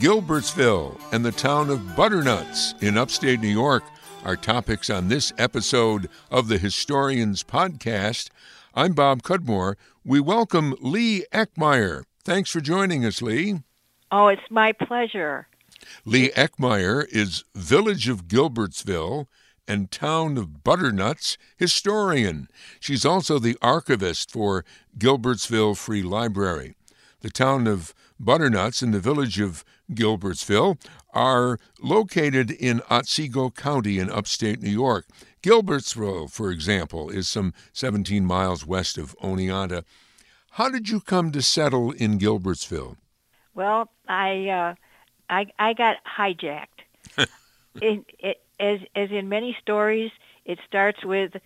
Gilbertsville and the town of Butternuts in upstate New York are topics on this episode of the Historians Podcast. I'm Bob Cudmore. We welcome Leigh Eckmair. Thanks for joining us, Leigh. Oh, it's my pleasure. Leigh Eckmair is Village of Gilbertsville and Town of Butternuts historian. She's also the archivist for Gilbertsville Free Library. The town of Butternuts and the village of Gilbertsville are located in Otsego County in upstate New York. Gilbertsville, for example, is some 17 miles west of Oneonta. How did you come to settle in Gilbertsville? Well, I uh, I, I got hijacked. it, it, as as in many stories, it starts with,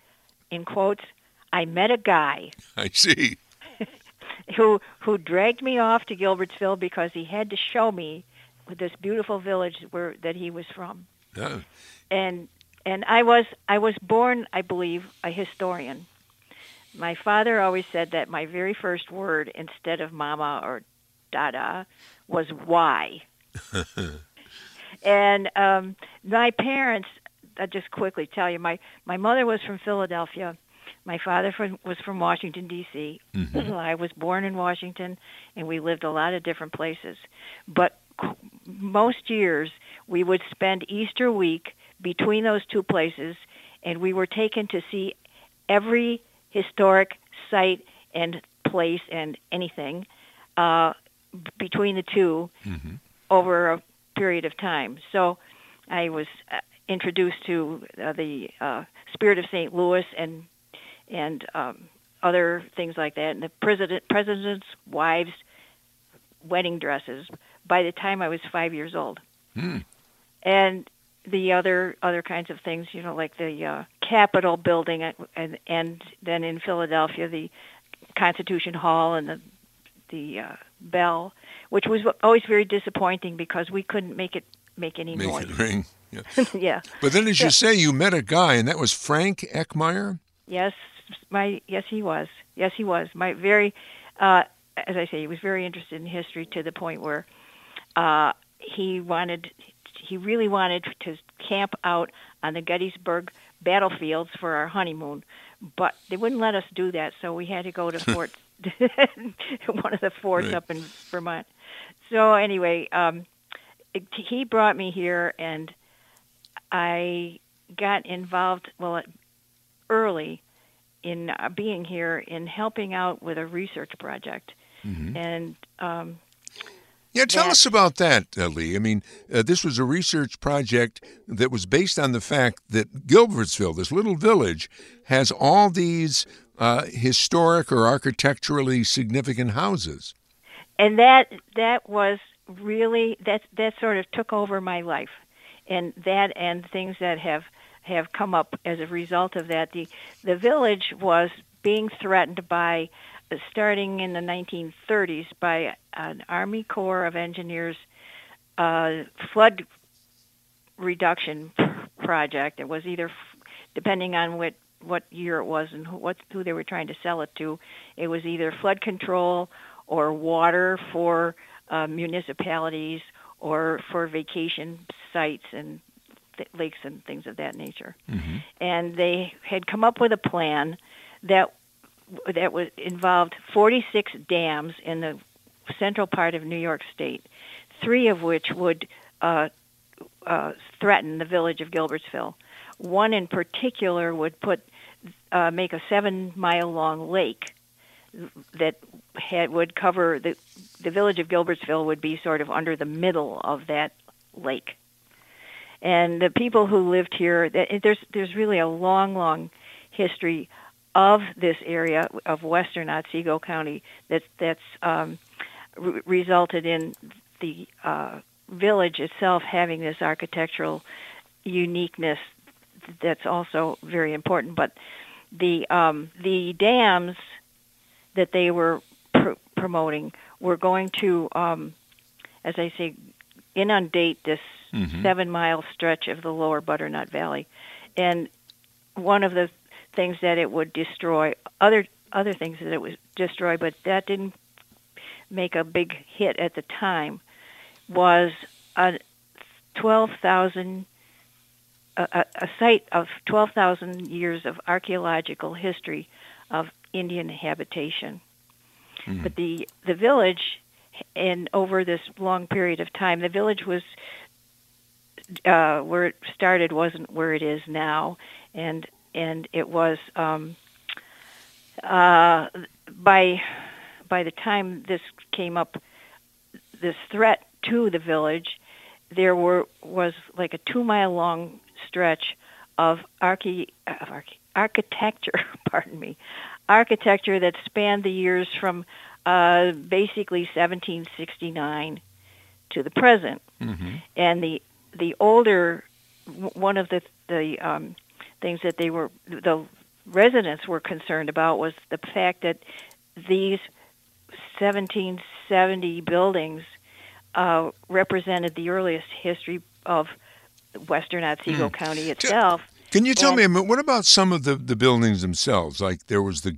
in quotes, "I met a guy." I see. who who dragged me off to Gilbertsville because he had to show me this beautiful village where that he was from. Yeah. And and I was I was born, I believe, a historian. My father always said that my very first word instead of mama or dada was why. and um my parents I'll just quickly tell you my my mother was from Philadelphia my father from, was from Washington D.C. Mm-hmm. I was born in Washington, and we lived a lot of different places. But most years we would spend Easter week between those two places, and we were taken to see every historic site and place and anything uh, between the 2 mm-hmm. over a period of time. So I was uh, introduced to uh, the uh, Spirit of St. Louis and and um, other things like that, and the president president's wives' wedding dresses. By the time I was five years old, hmm. and the other other kinds of things, you know, like the uh, Capitol building, and and then in Philadelphia the Constitution Hall and the the uh, bell, which was always very disappointing because we couldn't make it make any make noise. It ring. Yeah. yeah. But then, as you say, you met a guy, and that was Frank Eckmair. Yes, my yes, he was. Yes, he was. My very, uh, as I say, he was very interested in history to the point where uh, he wanted, he really wanted to camp out on the Gettysburg battlefields for our honeymoon, but they wouldn't let us do that, so we had to go to Fort, one of the forts right. up in Vermont. So anyway, um, it, he brought me here, and I got involved. Well, early in uh, being here in helping out with a research project. Mm-hmm. And um, yeah, tell that, us about that, uh, Leigh. I mean, uh, this was a research project that was based on the fact that Gilbertsville, this little village, has all these uh, historic or architecturally significant houses. And that that was really that that sort of took over my life, and that and things that have have come up as a result of that. The the village was being threatened by starting in the 1930s by an Army Corps of Engineers uh, flood reduction project. It was either, depending on what what year it was and who, what who they were trying to sell it to, it was either flood control or water for uh, municipalities or for vacation sites and th- lakes and things of that nature. Mm-hmm. And they had come up with a plan that that was involved 46 dams in the central part of New York State, three of which would uh, uh, threaten the village of Gilbertsville. One in particular would put uh, make a seven mile long lake that had would cover the the village of Gilbertsville would be sort of under the middle of that lake and the people who lived here. There's there's really a long, long history of this area of western Otsego County that that's um, re- resulted in the uh, village itself having this architectural uniqueness that's also very important. But the um, the dams that they were pr- promoting were going to, um, as I say, inundate this mm-hmm. seven mile stretch of the lower Butternut Valley. And one of the things that it would destroy, other other things that it would destroy, but that didn't make a big hit at the time, was a 12,000 a, a site of 12,000 years of archaeological history of Indian habitation. Mm. But the the village, and over this long period of time, the village was uh, where it started wasn't where it is now, and and it was um, uh, by by the time this came up, this threat to the village, there were was like a two mile long stretch of archi, uh, architecture, pardon me, architecture that spanned the years from uh, basically 1769 to the present. Mm-hmm. And the the older one of the the um, things that they were the residents were concerned about was the fact that these 1770 buildings uh, represented the earliest history of Western Otsego mm. County itself. Can you tell and, me what about some of the, the buildings themselves? Like there was the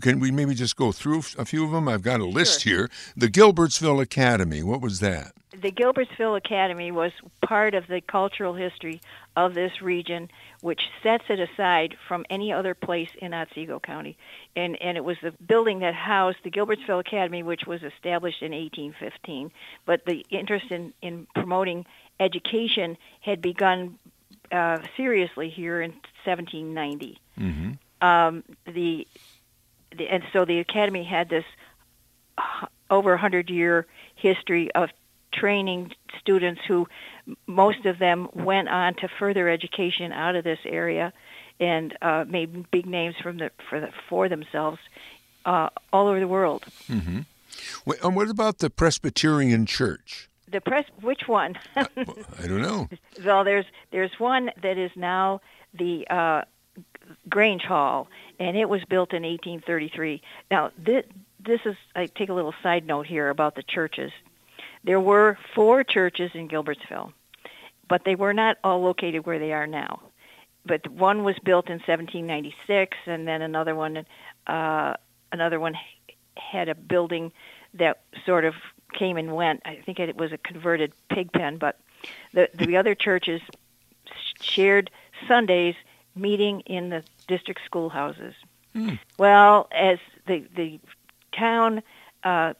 can we maybe just go through a few of them? I've got a list sure. here. The Gilbertsville Academy. What was that? The Gilbertsville Academy was part of the cultural history of this region, which sets it aside from any other place in Otsego County. And, and it was the building that housed the Gilbertsville Academy, which was established in 1815. But the interest in, in promoting education had begun uh, seriously here in 1790. Mm-hmm. Um, the, the and so the academy had this uh, over a hundred year history of training students who most of them went on to further education out of this area and uh, made big names from the, for, the, for themselves uh, all over the world. Mm-hmm. and what about the Presbyterian Church? The press, which one? I don't know. Well, there's there's one that is now the uh, Grange Hall, and it was built in 1833. Now, this, this is I take a little side note here about the churches. There were four churches in Gilbertsville, but they were not all located where they are now. But one was built in 1796, and then another one, uh, another one had a building that sort of came and went. I think it was a converted pig pen, but the the other churches shared Sundays meeting in the district schoolhouses. Mm. Well, as the the town uh,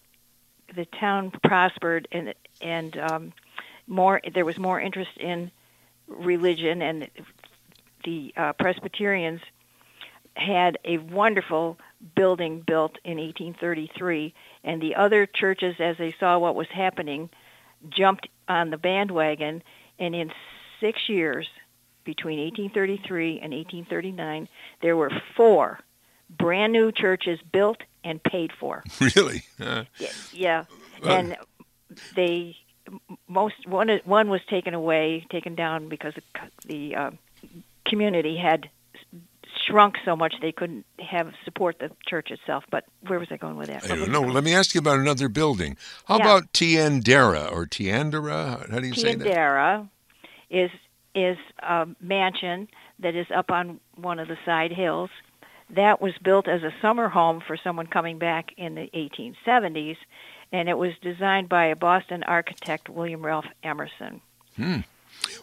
the town prospered and and um, more there was more interest in religion and the uh, Presbyterians had a wonderful building built in 1833 and the other churches as they saw what was happening jumped on the bandwagon and in 6 years between 1833 and 1839 there were four brand new churches built and paid for. Really? Uh, yeah, yeah. and they most one one was taken away, taken down because the, uh, community had shrunk so much they couldn't have support the church itself. But where was I going with that? I don't know. Let me ask you about another building. How yeah. about Tianderah or Tianderah? How do you say that? Tianderah is is a mansion that is up on one of the side hills that was built as a summer home for someone coming back in the 1870s, and it was designed by a Boston architect, William Ralph Emerson. Hmm.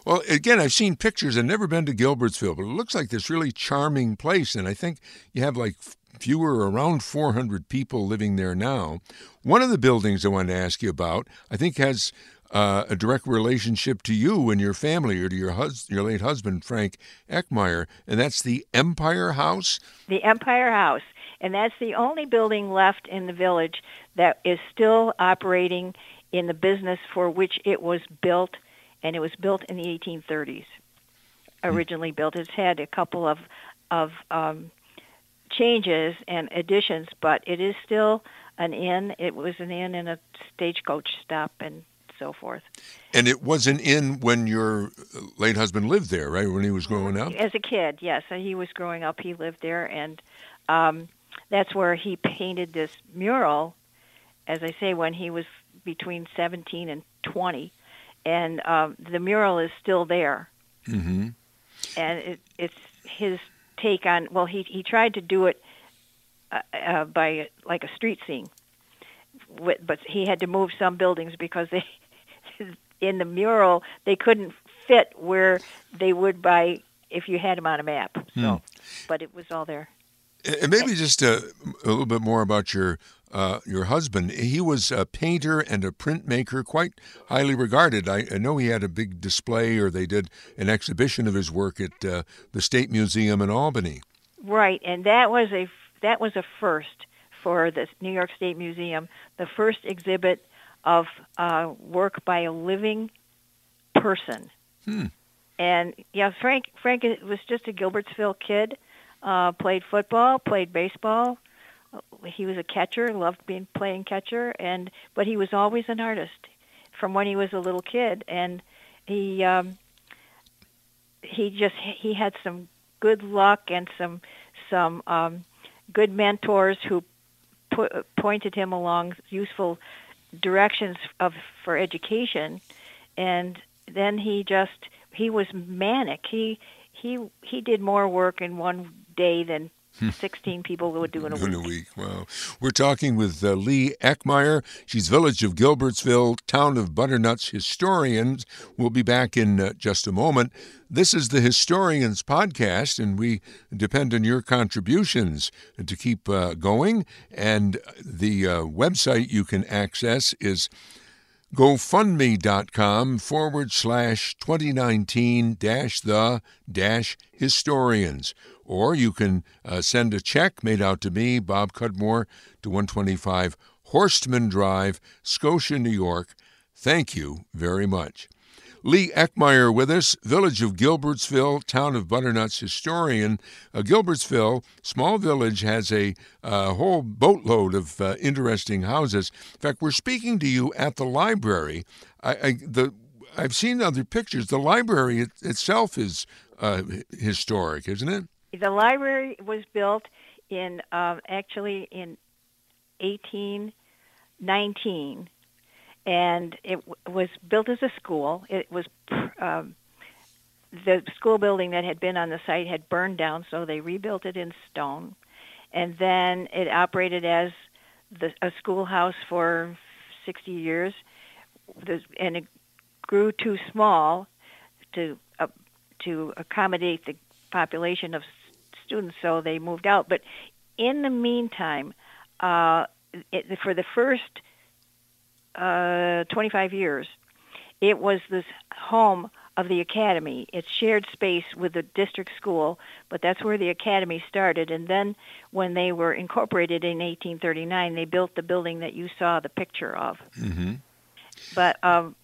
Well, again, I've seen pictures. I've never been to Gilbertsville, but it looks like this really charming place, and I think you have like fewer, around 400 people living there now. One of the buildings I wanted to ask you about, I think, has uh, a direct relationship to you and your family or to your hus- your late husband Frank Eckmair, and that's the Empire House. The Empire House, and that's the only building left in the village that is still operating in the business for which it was built, and it was built in the 1830s. Originally mm. built, it's had a couple of of um, changes and additions, but it is still an inn. It was an inn and a stagecoach stop and so forth. And it was an inn when your late husband lived there, right? When he was growing up? As a kid, yes. He was growing up. He lived there, and um, that's where he painted this mural, as I say, when he was between 17 and 20. And um, the mural is still there. Mm-hmm. And it, it's his take on, well, he, he tried to do it uh, uh, by like a street scene but he had to move some buildings because they in the mural they couldn't fit where they would by if you had them on a map. So, hmm. but it was all there. And maybe just a, a little bit more about your uh, your husband. He was a painter and a printmaker, quite highly regarded. I, I, know he had a big display, or they did an exhibition of his work at uh, the State Museum in Albany. Right, and that was a that was a first for the New York State Museum. The first exhibit of uh, work by a living person. Hmm. And yeah, Frank Frank was just a Gilbertsville kid. Uh, played football, played baseball. He was a catcher, loved being playing catcher, and but he was always an artist from when he was a little kid. And he um, he just he had some good luck and some some um, good mentors who put, pointed him along useful directions of for education, and then he just he was manic. He he he did more work in one day than. 16 people would do in a week. In a week, wow. We're talking with uh, Leigh Eckmair. She's Village of Gilbertsville, Town of Butternuts historian. We'll be back in uh, just a moment. This is the Historians Podcast, and we depend on your contributions to keep uh, going. And the uh, website you can access is gofundme.com forward slash 2019 dash the dash historians. Or you can uh, send a check made out to me, Bob Cudmore, to 125 Horstman Drive, Scotia, New York. Thank you very much. Leigh Eckmair with us, Village of Gilbertsville, Town of Butternuts historian. Uh, Gilbertsville, small village, has a uh, whole boatload of uh, interesting houses. In fact, we're speaking to you at the library. I, I, the, I've seen other pictures. The library it, itself is uh, historic, isn't it? The library was built in um, actually in 1819, and it w- was built as a school. It was um, the school building that had been on the site had burned down, so they rebuilt it in stone, and then it operated as the, a schoolhouse for 60 years, the, and it grew too small to uh, to accommodate the population of students, so they moved out. But in the meantime, uh, it, for the first uh, 25 years, it was this home of the academy. It shared space with the district school, but that's where the academy started. And then when they were incorporated in 1839, they built the building that you saw the picture of. Mm-hmm. But um,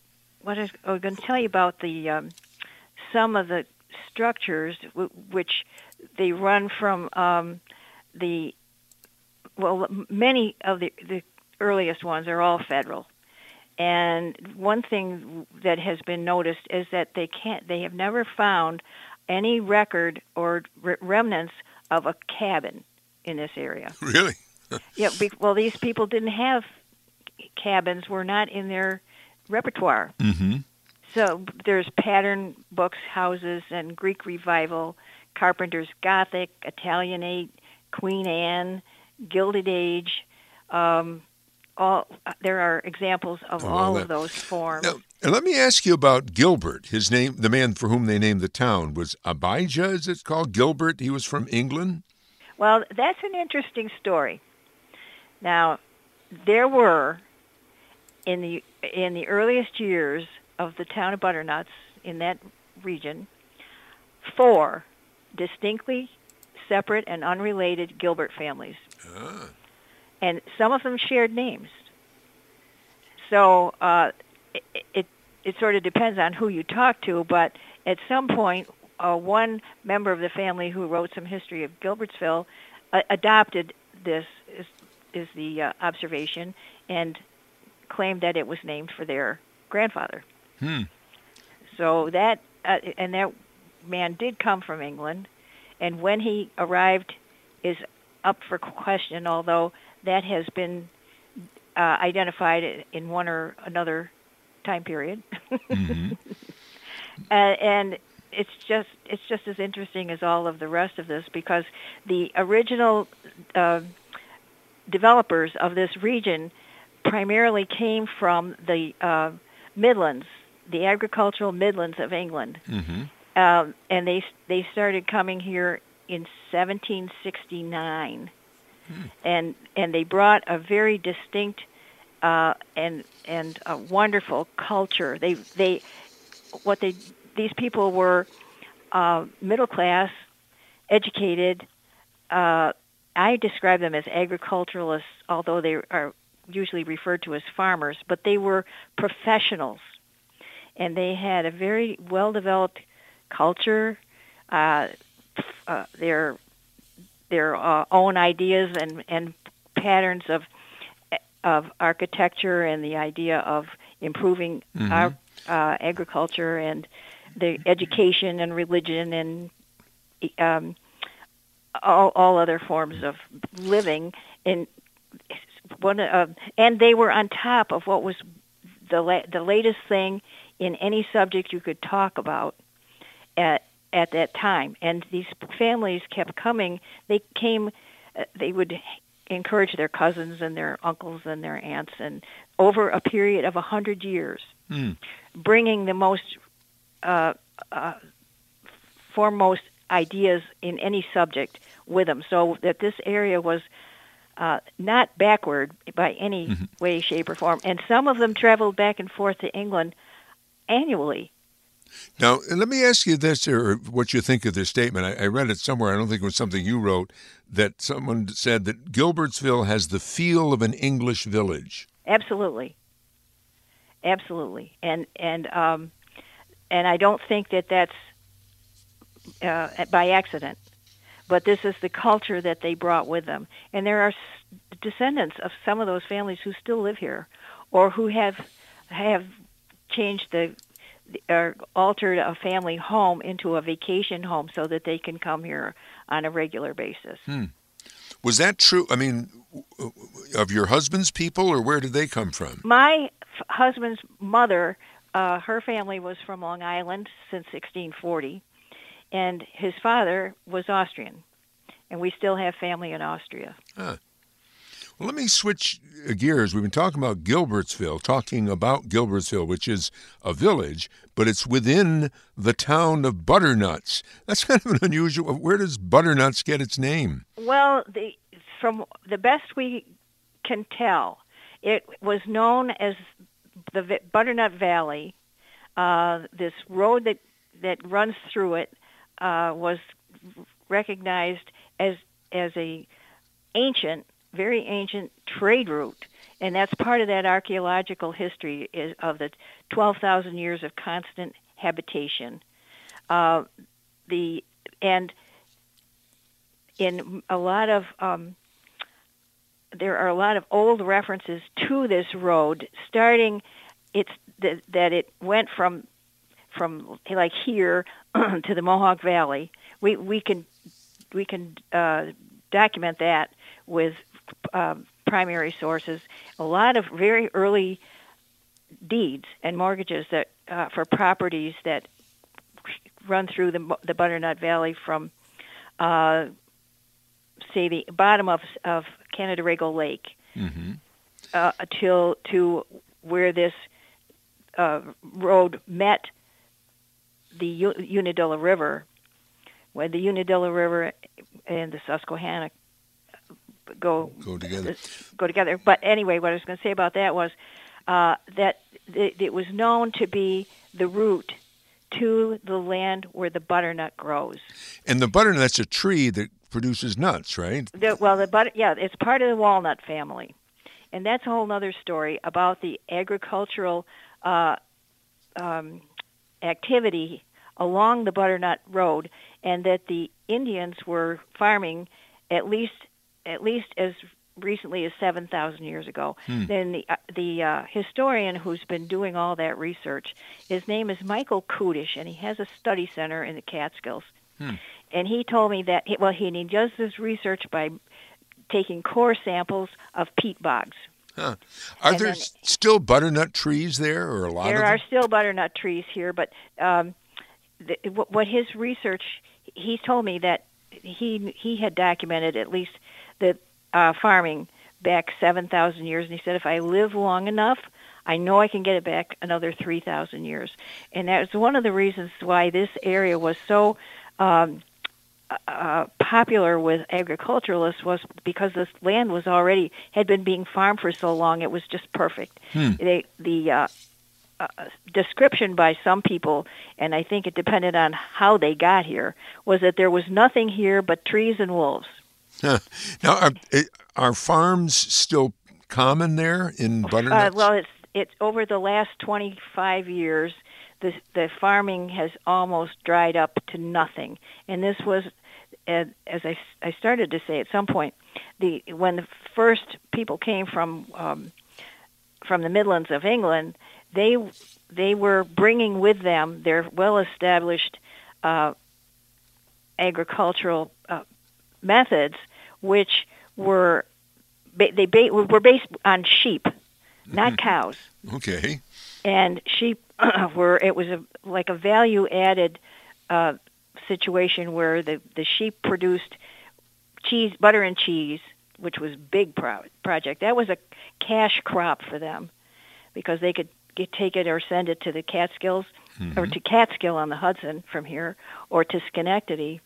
what I was going to tell you about the um, some of the structures w- which they run from um, the well, many of the the earliest ones are all federal. And one thing that has been noticed is that they can't they have never found any record or re- remnants of a cabin in this area. Really? yeah, be, well these people didn't have cabins were not in their repertoire. hmm So there's pattern books, houses, and Greek revival Carpenter's Gothic, Italianate, Queen Anne, Gilded Age. Um, all there are examples of oh, all that. of those forms. Now, let me ask you about Gilbert. His name, the man for whom they named the town, was Abijah. Is it called Gilbert? He was from England. Well, that's an interesting story. Now, there were in the in the earliest years of the town of Butternuts in that region, four distinctly separate and unrelated Gilbert families. Ah. And some of them shared names. So uh, it, it, it sort of depends on who you talk to, but at some point, uh, one member of the family who wrote some history of Gilbertsville uh, adopted this is, is the uh, observation and claimed that it was named for their grandfather. Hmm. So that uh, and that man did come from England, and when he arrived is up for question, although that has been uh, identified in one or another time period. mm-hmm. uh, and it's just it's just as interesting as all of the rest of this because the original uh, developers of this region primarily came from the uh, Midlands, the agricultural Midlands of England, Mm-hmm. um, and they they started coming here in 1769, and and they brought a very distinct uh, and and a wonderful culture. They they what they these people were uh, middle class, educated. Uh, I describe them as agriculturalists, although they are usually referred to as farmers, but they were professionals, and they had a very well developed culture. Uh, uh, their their uh, own ideas and and patterns of of architecture and the idea of improving Mhm. our uh, agriculture and the education and religion and um, all, all other forms of living in one uh, and they were on top of what was the la- the latest thing in any subject you could talk about at at that time and these families kept coming they came uh, they would encourage their cousins and their uncles and their aunts and over a period of a hundred years Hmm. bringing the most uh, uh, foremost ideas in any subject with them, so that this area was uh, not backward by any Mhm. way, shape, or form. And some of them traveled back and forth to England annually. Now, let me ask you this, or what you think of this statement. I, I read it somewhere. I don't think it was something you wrote. That someone said that Gilbertsville has the feel of an English village. Absolutely, absolutely, and and um, and I don't think that that's uh, by accident, but this is the culture that they brought with them, and there are descendants of some of those families who still live here, or who have have changed the or altered a family home into a vacation home so that they can come here on a regular basis. Was that true? I mean, of your husband's people, or where did they come from? My f- husband's mother, uh, her family was from Long Island since 1640, and his father was Austrian, and we still have family in Austria. Let me switch gears. We've been talking about Gilbertsville, talking about Gilbertsville, which is a village, but it's within the town of Butternuts. That's kind of an unusual. Where does Butternuts get its name? Well, the, from the best we can tell, it was known as the Butternut Valley. Uh, this road that that runs through it uh, was recognized as as a ancient, very ancient trade route, and that's part of that archaeological history is of the 12,000 years of constant habitation. Uh, the and in a lot of um, there are a lot of old references to this road starting it's that, that it went from from like here to the Mohawk Valley we we can we can uh, document that with um, primary sources a lot of very early deeds and mortgages that uh, for properties that run through the the Butternut Valley from uh, say the bottom of of Canandaigua Lake Mm-hmm. uh, till to where this uh, road met the U- Unadilla River, where the Unadilla River and the Susquehanna go Go together. go together. But anyway, what I was going to say about that was uh, that it, it was known to be the route to the land where the butternut grows. And the butternut's a tree that produces nuts, right? The, well, the butter, yeah, it's part of the walnut family, and that's a whole other story about the agricultural uh, um, activity along the butternut road, and that the Indians were farming at least at least as recently as seven thousand years ago. Hmm. Then the uh, the uh, historian who's been doing all that research, his name is Michael Kudish, and he has a study center in the Catskills. Hmm. And he told me that well, he, and he does this research by taking core samples of peat bogs. Are And there then- still butternut trees there, or a lot There are still butternut trees here, but um, the, what, what his research, he told me that he he had documented at least the uh, farming back seven thousand years, and he said if I live long enough, I know I can get it back another 3,000 years. And that was one of the reasons why this area was so um, uh, popular with agriculturalists was because this land was already had been being farmed for so long it was just perfect. Hmm. They, the uh, uh, description by some people, and I think it depended on how they got here, was that there was nothing here but trees and wolves. now, are, eh, are farms still common there in Butternuts? Uh, well, it's it's over the last 25 years. The the farming has almost dried up to nothing, and this was, as I, I started to say at some point, the when the first people came from um, from the Midlands of England, they they were bringing with them their well established uh, agricultural uh, methods, which were they ba- were based on sheep, not Mhm. cows. Okay. And sheep were it was a like a value added uh, situation where the the sheep produced cheese, butter and cheese, which was big pro- project. That was a cash crop for them because they could get, take it or send it to the Catskills or Mhm. to Catskill on the Hudson from here or to Schenectady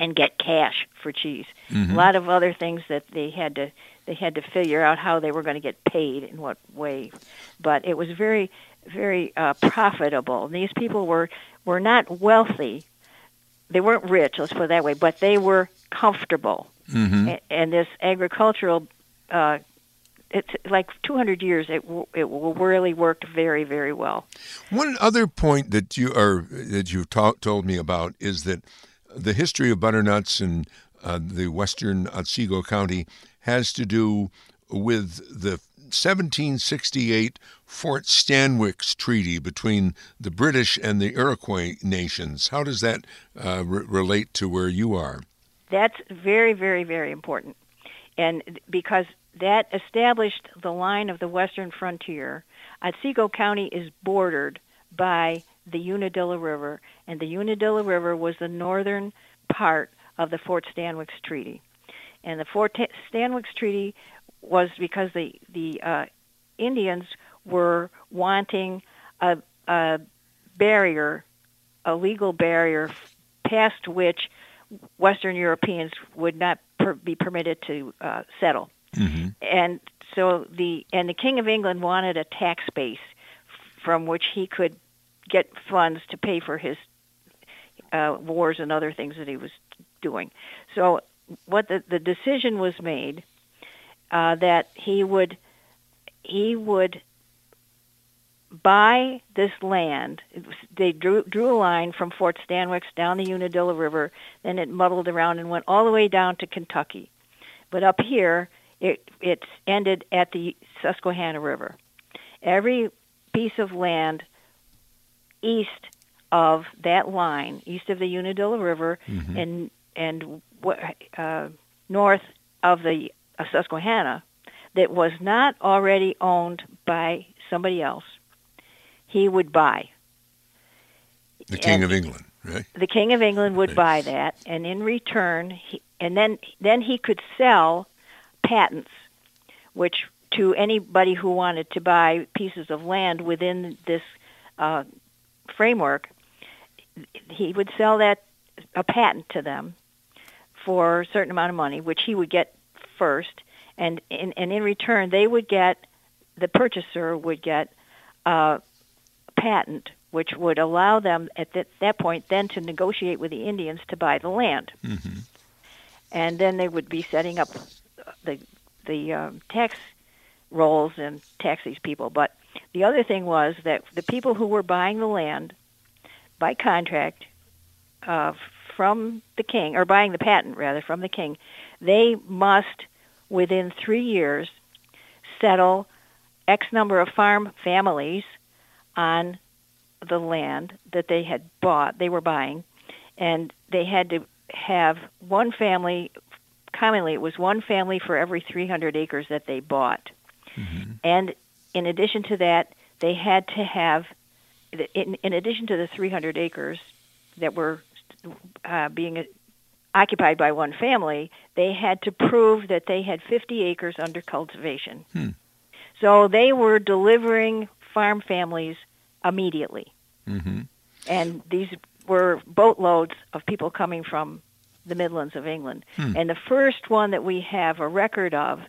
and get cash for cheese. Mhm. A lot of other things that they had to they had to figure out how they were going to get paid in what way, but it was very very uh, profitable. These people were were not wealthy. They weren't rich, let's put it that way, but they were comfortable. Mhm. A- And this agricultural uh, it's like 200 years it w- it w- really worked very very well. One other point that you are that you've ta- told me about is that the history of butternuts in uh, the western Otsego County has to do with the 1768 Fort Stanwix Treaty between the British and the Iroquois nations. How does that uh, re- relate to where you are? That's very, very, very important. And because that established the line of the western frontier, Otsego County is bordered by the Unadilla River, and the Unadilla River was the northern part of the Fort Stanwix Treaty. And the Fort Stanwix Treaty was because the the uh, Indians were wanting a, a barrier, a legal barrier, past which Western Europeans would not per- be permitted to uh, settle. Mm-hmm. And so the and the King of England wanted a tax base from which he could get funds to pay for his uh, wars and other things that he was doing. So what the the decision was made uh, that he would he would buy this land. Was, they drew drew a line from Fort Stanwix down the Unadilla River, then it muddled around and went all the way down to Kentucky. But up here, it it ended at the Susquehanna River. Every piece of land east of that line, east of the Unadilla River, Mhm. and and uh, north of the uh, Susquehanna, that was not already owned by somebody else, he would buy. The King And- of England, right? the king of England would Right. buy that, and in return, he, and then then he could sell patents, which to anybody who wanted to buy pieces of land within this uh, framework, he would sell that a patent to them for a certain amount of money, which he would get first, and in, and in return, they would get the purchaser would get uh, a patent which would allow them at that, that point then to negotiate with the Indians to buy the land, Mm-hmm. and then they would be setting up the the um, tax rolls and tax these people. But the other thing was that the people who were buying the land by contract uh, from the king, or buying the patent rather from the king, they must within three years settle X number of farm families on the land that they had bought, they were buying, and they had to have one family. Commonly, it was one family for every 300 acres that they bought, Mm-hmm. and in addition to that, they had to have, in, in addition to the 300 acres that were uh, being occupied by one family, they had to prove that they had 50 acres under cultivation. Hmm. So they were delivering farm families immediately. Mm-hmm. And these were boatloads of people coming from the Midlands of England. Hmm. And the first one that we have a record of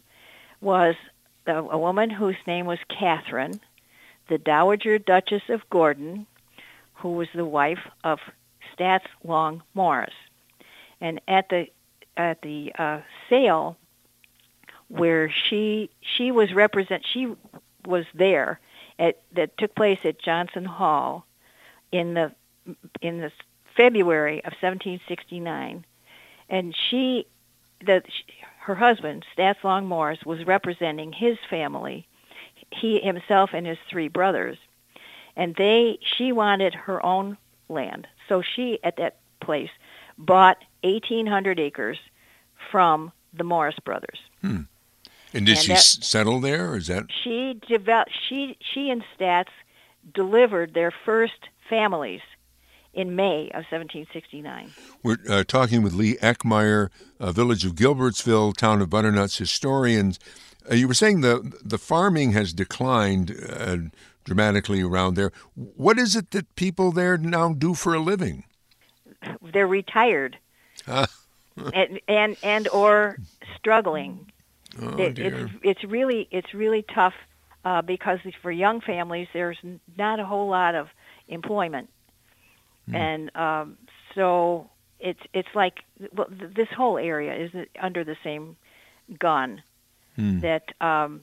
was a, a woman whose name was Catherine, the Dowager Duchess of Gordon, who was the wife of Staats Long Morris. And at the at the uh, sale where she she was represent she was there at that took place at Johnson Hall in the in the February of 1769 and she the her husband Staats Long Morris was representing his family he himself and his three brothers and they she wanted her own land so she at that place bought 1800 acres from the Morris brothers Hmm. And did And she that- s- settle there? Or is that she developed she she and Staats delivered their first families in May of 1769. We're uh, talking with Leigh Eckmair, uh, Village of Gilbertsville, Town of Butternuts historians. Uh, you were saying the the farming has declined uh, dramatically around there. What is it that people there now do for a living? They're retired Ah. and, and and or struggling. Oh It- dear. it's it's really it's really tough uh, because for young families there's not a whole lot of employment, Hmm. and um, so it's it's like well, th- this whole area is under the same gun Hmm. that um,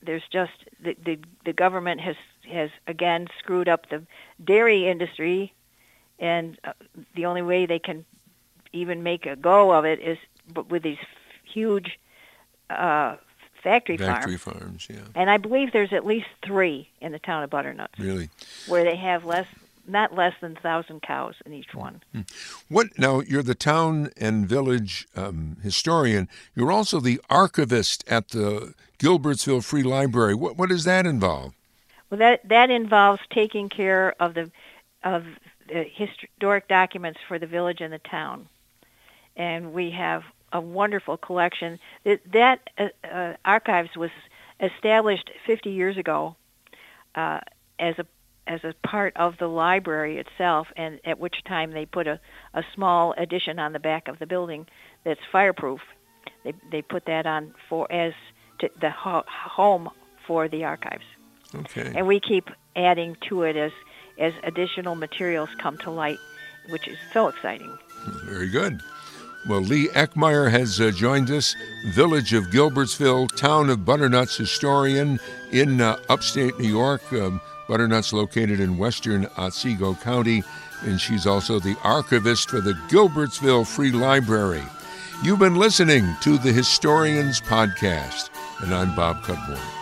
there's just the, the the government has has again screwed up the dairy industry, and uh, the only way they can even make a go of it is with these huge uh, factory, Factory farms. farms, yeah, And I believe there's at least three in the town of Butternuts really. where they have less, not less than thousand cows in each one. What now? You're the town and village um, historian. You're also the archivist at the Gilbertsville Free Library. What what does that involve? Well, that that involves taking care of the of the historic documents for the village and the town, and we have a wonderful collection. That, that uh, uh, archives was established 50 years ago uh, as a as a part of the library itself, and at which time they put a, a small addition on the back of the building that's fireproof. They they put that on for as to the ho- home for the archives Okay. and we keep adding to it as as additional materials come to light, which is so exciting. Very good. Well, Leigh Eckmair has uh, joined us, Village of Gilbertsville, Town of Butternuts historian in uh, upstate New York. Um, Butternuts located in western Otsego County, and she's also the archivist for the Gilbertsville Free Library. You've been listening to the Historians Podcast, and I'm Bob Cudmore.